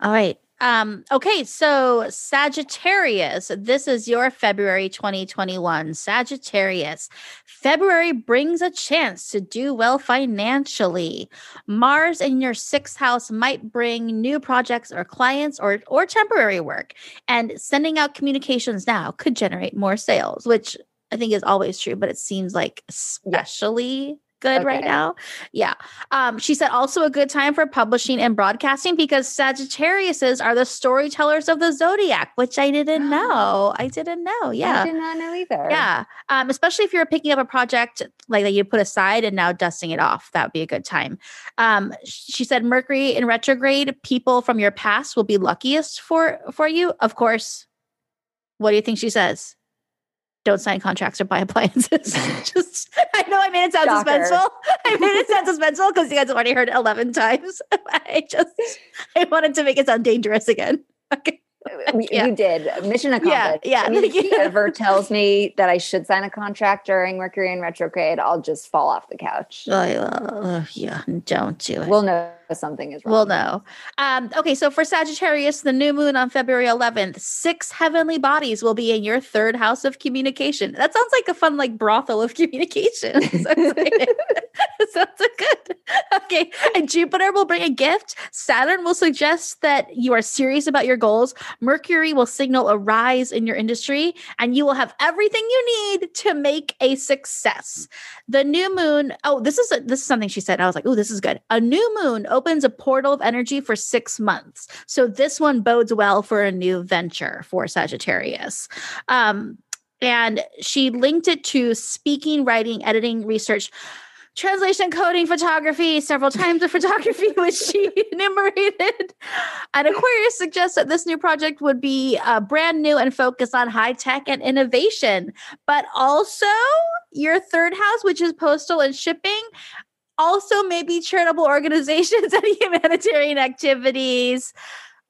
All right. Um, okay, so Sagittarius, this is your February 2021. Sagittarius, February brings a chance to do well financially. Mars in your sixth house might bring new projects or clients or or temporary work. And sending out communications now could generate more sales, which I think is always true, but it seems like especially good okay. right now. Yeah. Um, she said also a good time for publishing and broadcasting because Sagittariuses are the storytellers of the zodiac, which I didn't know. I didn't know. Yeah. I did not know either. Yeah. Um, especially if you're picking up a project like that you put aside and now dusting it off. That would be a good time. Um, she said Mercury in retrograde, people from your past will be luckiest for for you. Of course. What do you think she says? Don't sign contracts or buy appliances. Just, I know I made it sound Shocker. suspenseful. I made it sound suspenseful because you guys already heard it 11 times. I just, I wanted to make it sound dangerous again. Okay yeah. you did mission accomplished. Yeah, yeah. I mean, if he ever tells me that I should sign a contract during Mercury in retrograde, I'll just fall off the couch. Uh, yeah, don't do it. We'll know something is wrong. We'll know. Um, okay, so for Sagittarius, the new moon on February 11th, six heavenly bodies will be in your third house of communication. That sounds like a fun, like brothel of communication. so sounds good. Okay, and Jupiter will bring a gift. Saturn will suggest that you are serious about your goals. Mercury will signal a rise in your industry and you will have everything you need to make a success. The new moon, oh, this is a, this is something she said. I was like, "Oh, this is good." A new moon opens a portal of energy for 6 months. So this one bodes well for a new venture for Sagittarius. Um and she linked it to speaking, writing, editing, research translation, coding, photography, several times of photography, which she enumerated. And Aquarius suggests that this new project would be uh, brand new and focus on high tech and innovation, but also your third house, which is postal and shipping. Also, maybe charitable organizations and humanitarian activities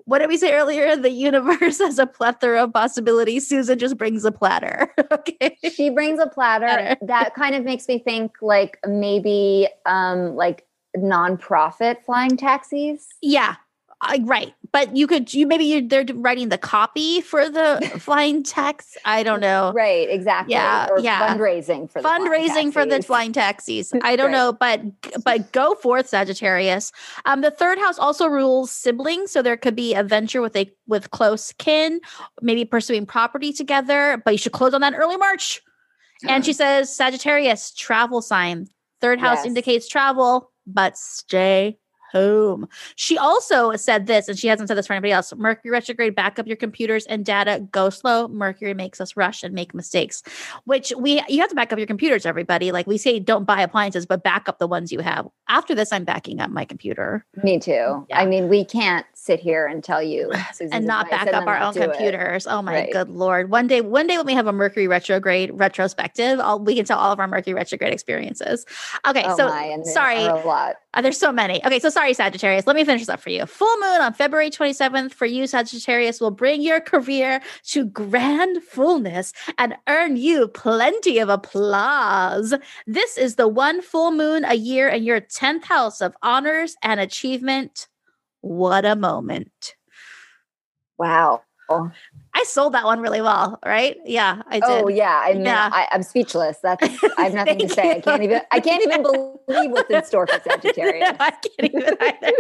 what did we say earlier? The universe has a plethora of possibilities. Susan just brings a platter. okay. She brings a platter. platter. that kind of makes me think like maybe um like nonprofit flying taxis. Yeah. I, right, but you could you maybe you they're writing the copy for the flying tax. I don't know. Right, exactly. Yeah, or yeah. Fundraising for fundraising for the flying taxis. I don't right. know, but but go forth, Sagittarius. Um, the third house also rules siblings, so there could be a venture with a with close kin, maybe pursuing property together. But you should close on that early March. And she says Sagittarius travel sign. Third house yes. indicates travel, but stay home. She also said this, and she hasn't said this for anybody else Mercury retrograde, back up your computers and data, go slow. Mercury makes us rush and make mistakes, which we, you have to back up your computers, everybody. Like we say, don't buy appliances, but back up the ones you have. After this, I'm backing up my computer. Me too. Yeah. I mean, we can't sit here and tell you Susan's and not back up our own computers. It. Oh my right. good lord! One day, one day when we have a Mercury retrograde retrospective, we can tell all of our Mercury retrograde experiences. Okay, oh so my, sorry, a lot. Uh, there's so many. Okay, so sorry, Sagittarius. Let me finish this up for you. Full moon on February 27th for you, Sagittarius, will bring your career to grand fullness and earn you plenty of applause. This is the one full moon a year in your 10th house of honors and achievement. What a moment. Wow. Oh. I sold that one really well, right? Yeah, I oh, did. Oh yeah, I mean, yeah. I, am speechless. That's I have nothing to say. You. I can't even. I can't even believe what's in store for Sagittarius. no, I can't even either.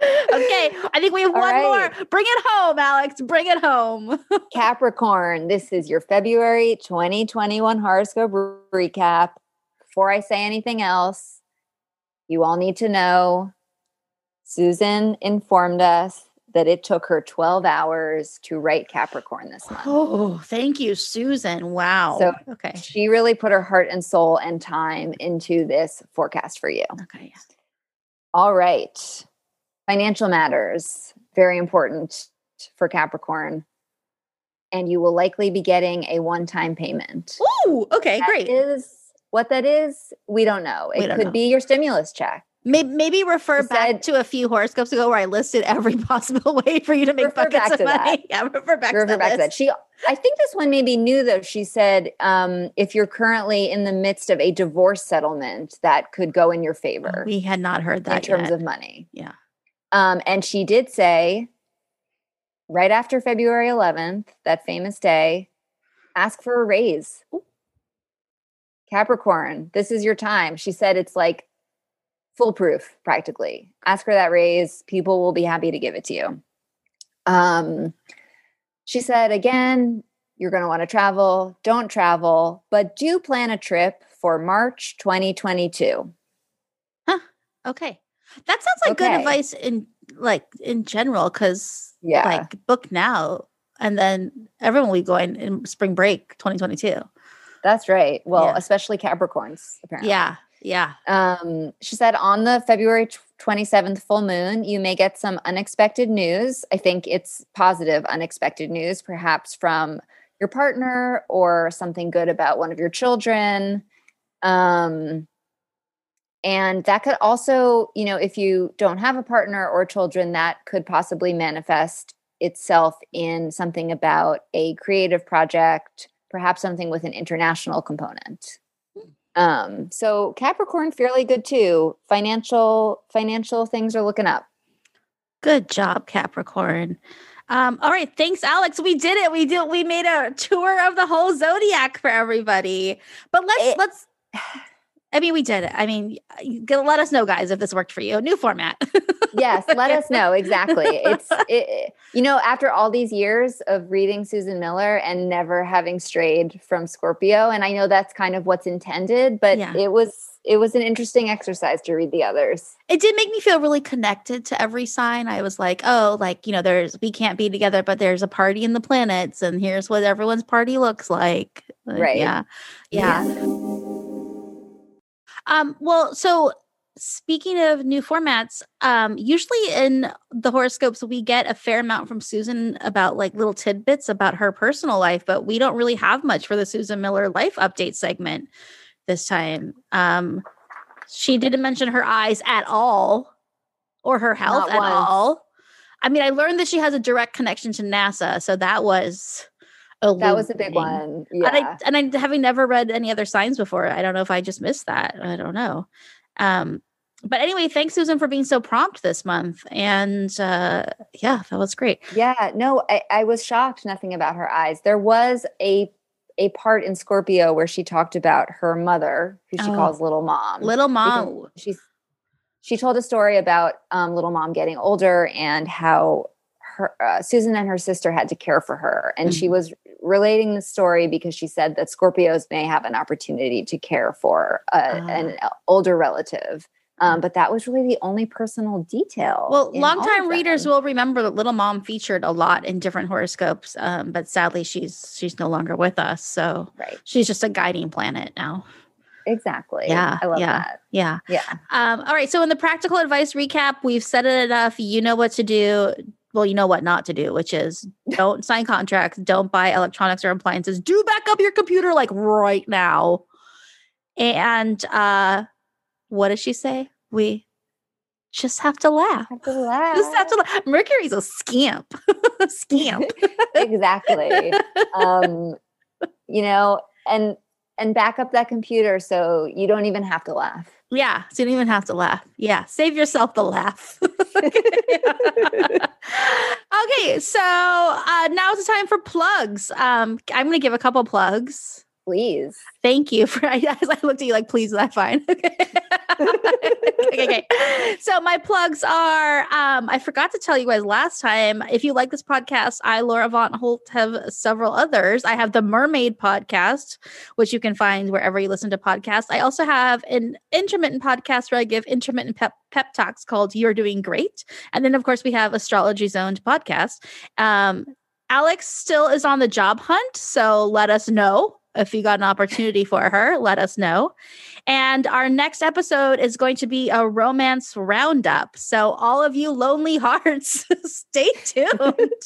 okay, I think we have All one right. more. Bring it home, Alex. Bring it home. Capricorn, this is your February 2021 horoscope recap. Before I say anything else, you all need to know Susan informed us that it took her 12 hours to write Capricorn this month. Oh, thank you, Susan. Wow. So okay. She really put her heart and soul and time into this forecast for you. Okay. All right. Financial matters, very important for Capricorn. And you will likely be getting a one time payment. Oh, okay, That great. Is what that is, we don't know. It don't could know. be your stimulus check. Maybe, maybe refer She back to a few horoscopes ago where I listed every possible way for you to make Refer buckets back of to money. that. Yeah, refer back refer to that. back to that. She, I think this one may be new though. She said, um, if you're currently in the midst of a divorce settlement, that could go in your favor We had not heard that in terms yet. of money. Yeah. Um, and she did say, right after February 11th, that famous day, ask for a raise. Capricorn, this is your time. She said it's like foolproof practically. Ask for that raise. People will be happy to give it to you. Um, she said again, you're going to want to travel. Don't travel, but do plan a trip for March 2022. Okay. That sounds like good advice in like in general because Yeah. like book now and then everyone will be going in spring break 2022. That's right. Well, Yeah. especially Capricorns, apparently. Yeah. Yeah. Um, she said on the February 27th full moon, you may get some unexpected news. I think it's positive, unexpected news, perhaps from your partner or something good about one of your children. Um, and that could also, you know, if you don't have a partner or children, that could possibly manifest itself in something about a creative project, perhaps something with an international component. Um, so Capricorn fairly good too. Financial financial things are looking up. Good job, Capricorn. Um, all right, thanks, Alex. We did it. We did. We made a tour of the whole zodiac for everybody. But let's It- let's. I mean, we did it. I mean, let us know, guys, if this worked for you. New format. Yes, let us know exactly. It's it, you know after all these years of reading Susan Miller and never having strayed from Scorpio, and I know that's kind of what's intended, but Yeah. it was it was an interesting exercise to read the others. it did make me feel really connected to every sign. I was like, oh, like, you know, there's, we can't be together, but there's a party in the planets, and here's what everyone's party looks like. Like, Right. Yeah. Yeah. Um, well, so speaking of new formats, um, usually in the horoscopes, we get a fair amount from Susan about like little tidbits about her personal life, but we don't really have much for the Susan Miller life update segment this time. Um, she didn't mention her eyes at all or her health Not at once. all. I mean, I learned that she has a direct connection to NASA, so that was That was a big one. Yeah. And I and I having never read any other signs before, I don't know if I just missed that. I don't know. Um, but anyway, thanks Susan for being so prompt this month. And uh, yeah, that was great. Yeah, no, I, I was shocked nothing about her eyes. There was a a part in Scorpio where she talked about her mother, who she Oh. calls little mom. Little mom. she's she told a story about um, little mom getting older and how her uh, Susan and her sister had to care for her, and she Mhm. was relating the story because she said that Scorpios may have an opportunity to care for a, an older relative. Um, but that was really the only personal detail. Well, longtime readers will remember that Little Mom featured a lot in different horoscopes, um, but sadly, she's she's no longer with us. So right, she's just a guiding planet now. exactly. Yeah, I love yeah. that. Yeah. Yeah. Um, all right. So in the practical advice recap, we've said it enough. You know what to do. Well, you know what not to do, which is don't sign contracts, don't buy electronics or appliances, do back up your computer like right now. And uh what does she say? We just have to laugh. Have to laugh. Just have to laugh. Mercury's a scamp. scamp. exactly. um, you know, and and back up that computer so you don't even have to laugh. Yeah, so you don't even have to laugh. Yeah, save yourself the laugh. okay, so uh, now it's time for plugs. Um, I'm going to give a couple plugs. Please. Thank you for. I, I looked at you like, please, is that fine? okay. Okay, okay. so my plugs are um, I forgot to tell you guys last time. If you like this podcast, I, Laura Von Holt, have several others. I have the Mermaid podcast, which you can find wherever you listen to podcasts. I also have an intermittent podcast where I give intermittent pep pep talks called You're Doing Great. And then of course we have Astrology Zoned podcast. Um, Alex still is on the job hunt, so let us know if you got an opportunity for her, let us know. And our next episode is going to be a romance roundup. So, all of you lonely hearts, stay tuned.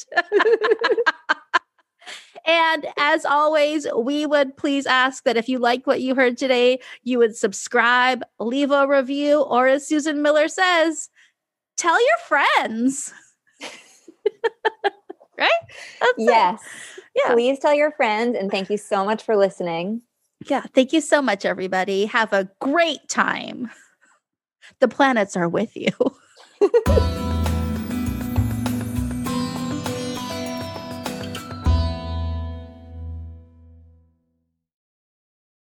and as always, we would please ask that if you like what you heard today, you would subscribe, leave a review, or as Susan Miller says, tell your friends. Right? That's yes. It. Yeah. Please tell your friends and thank you so much for listening. Yeah. Thank you so much, everybody. Have a great time. The planets are with you.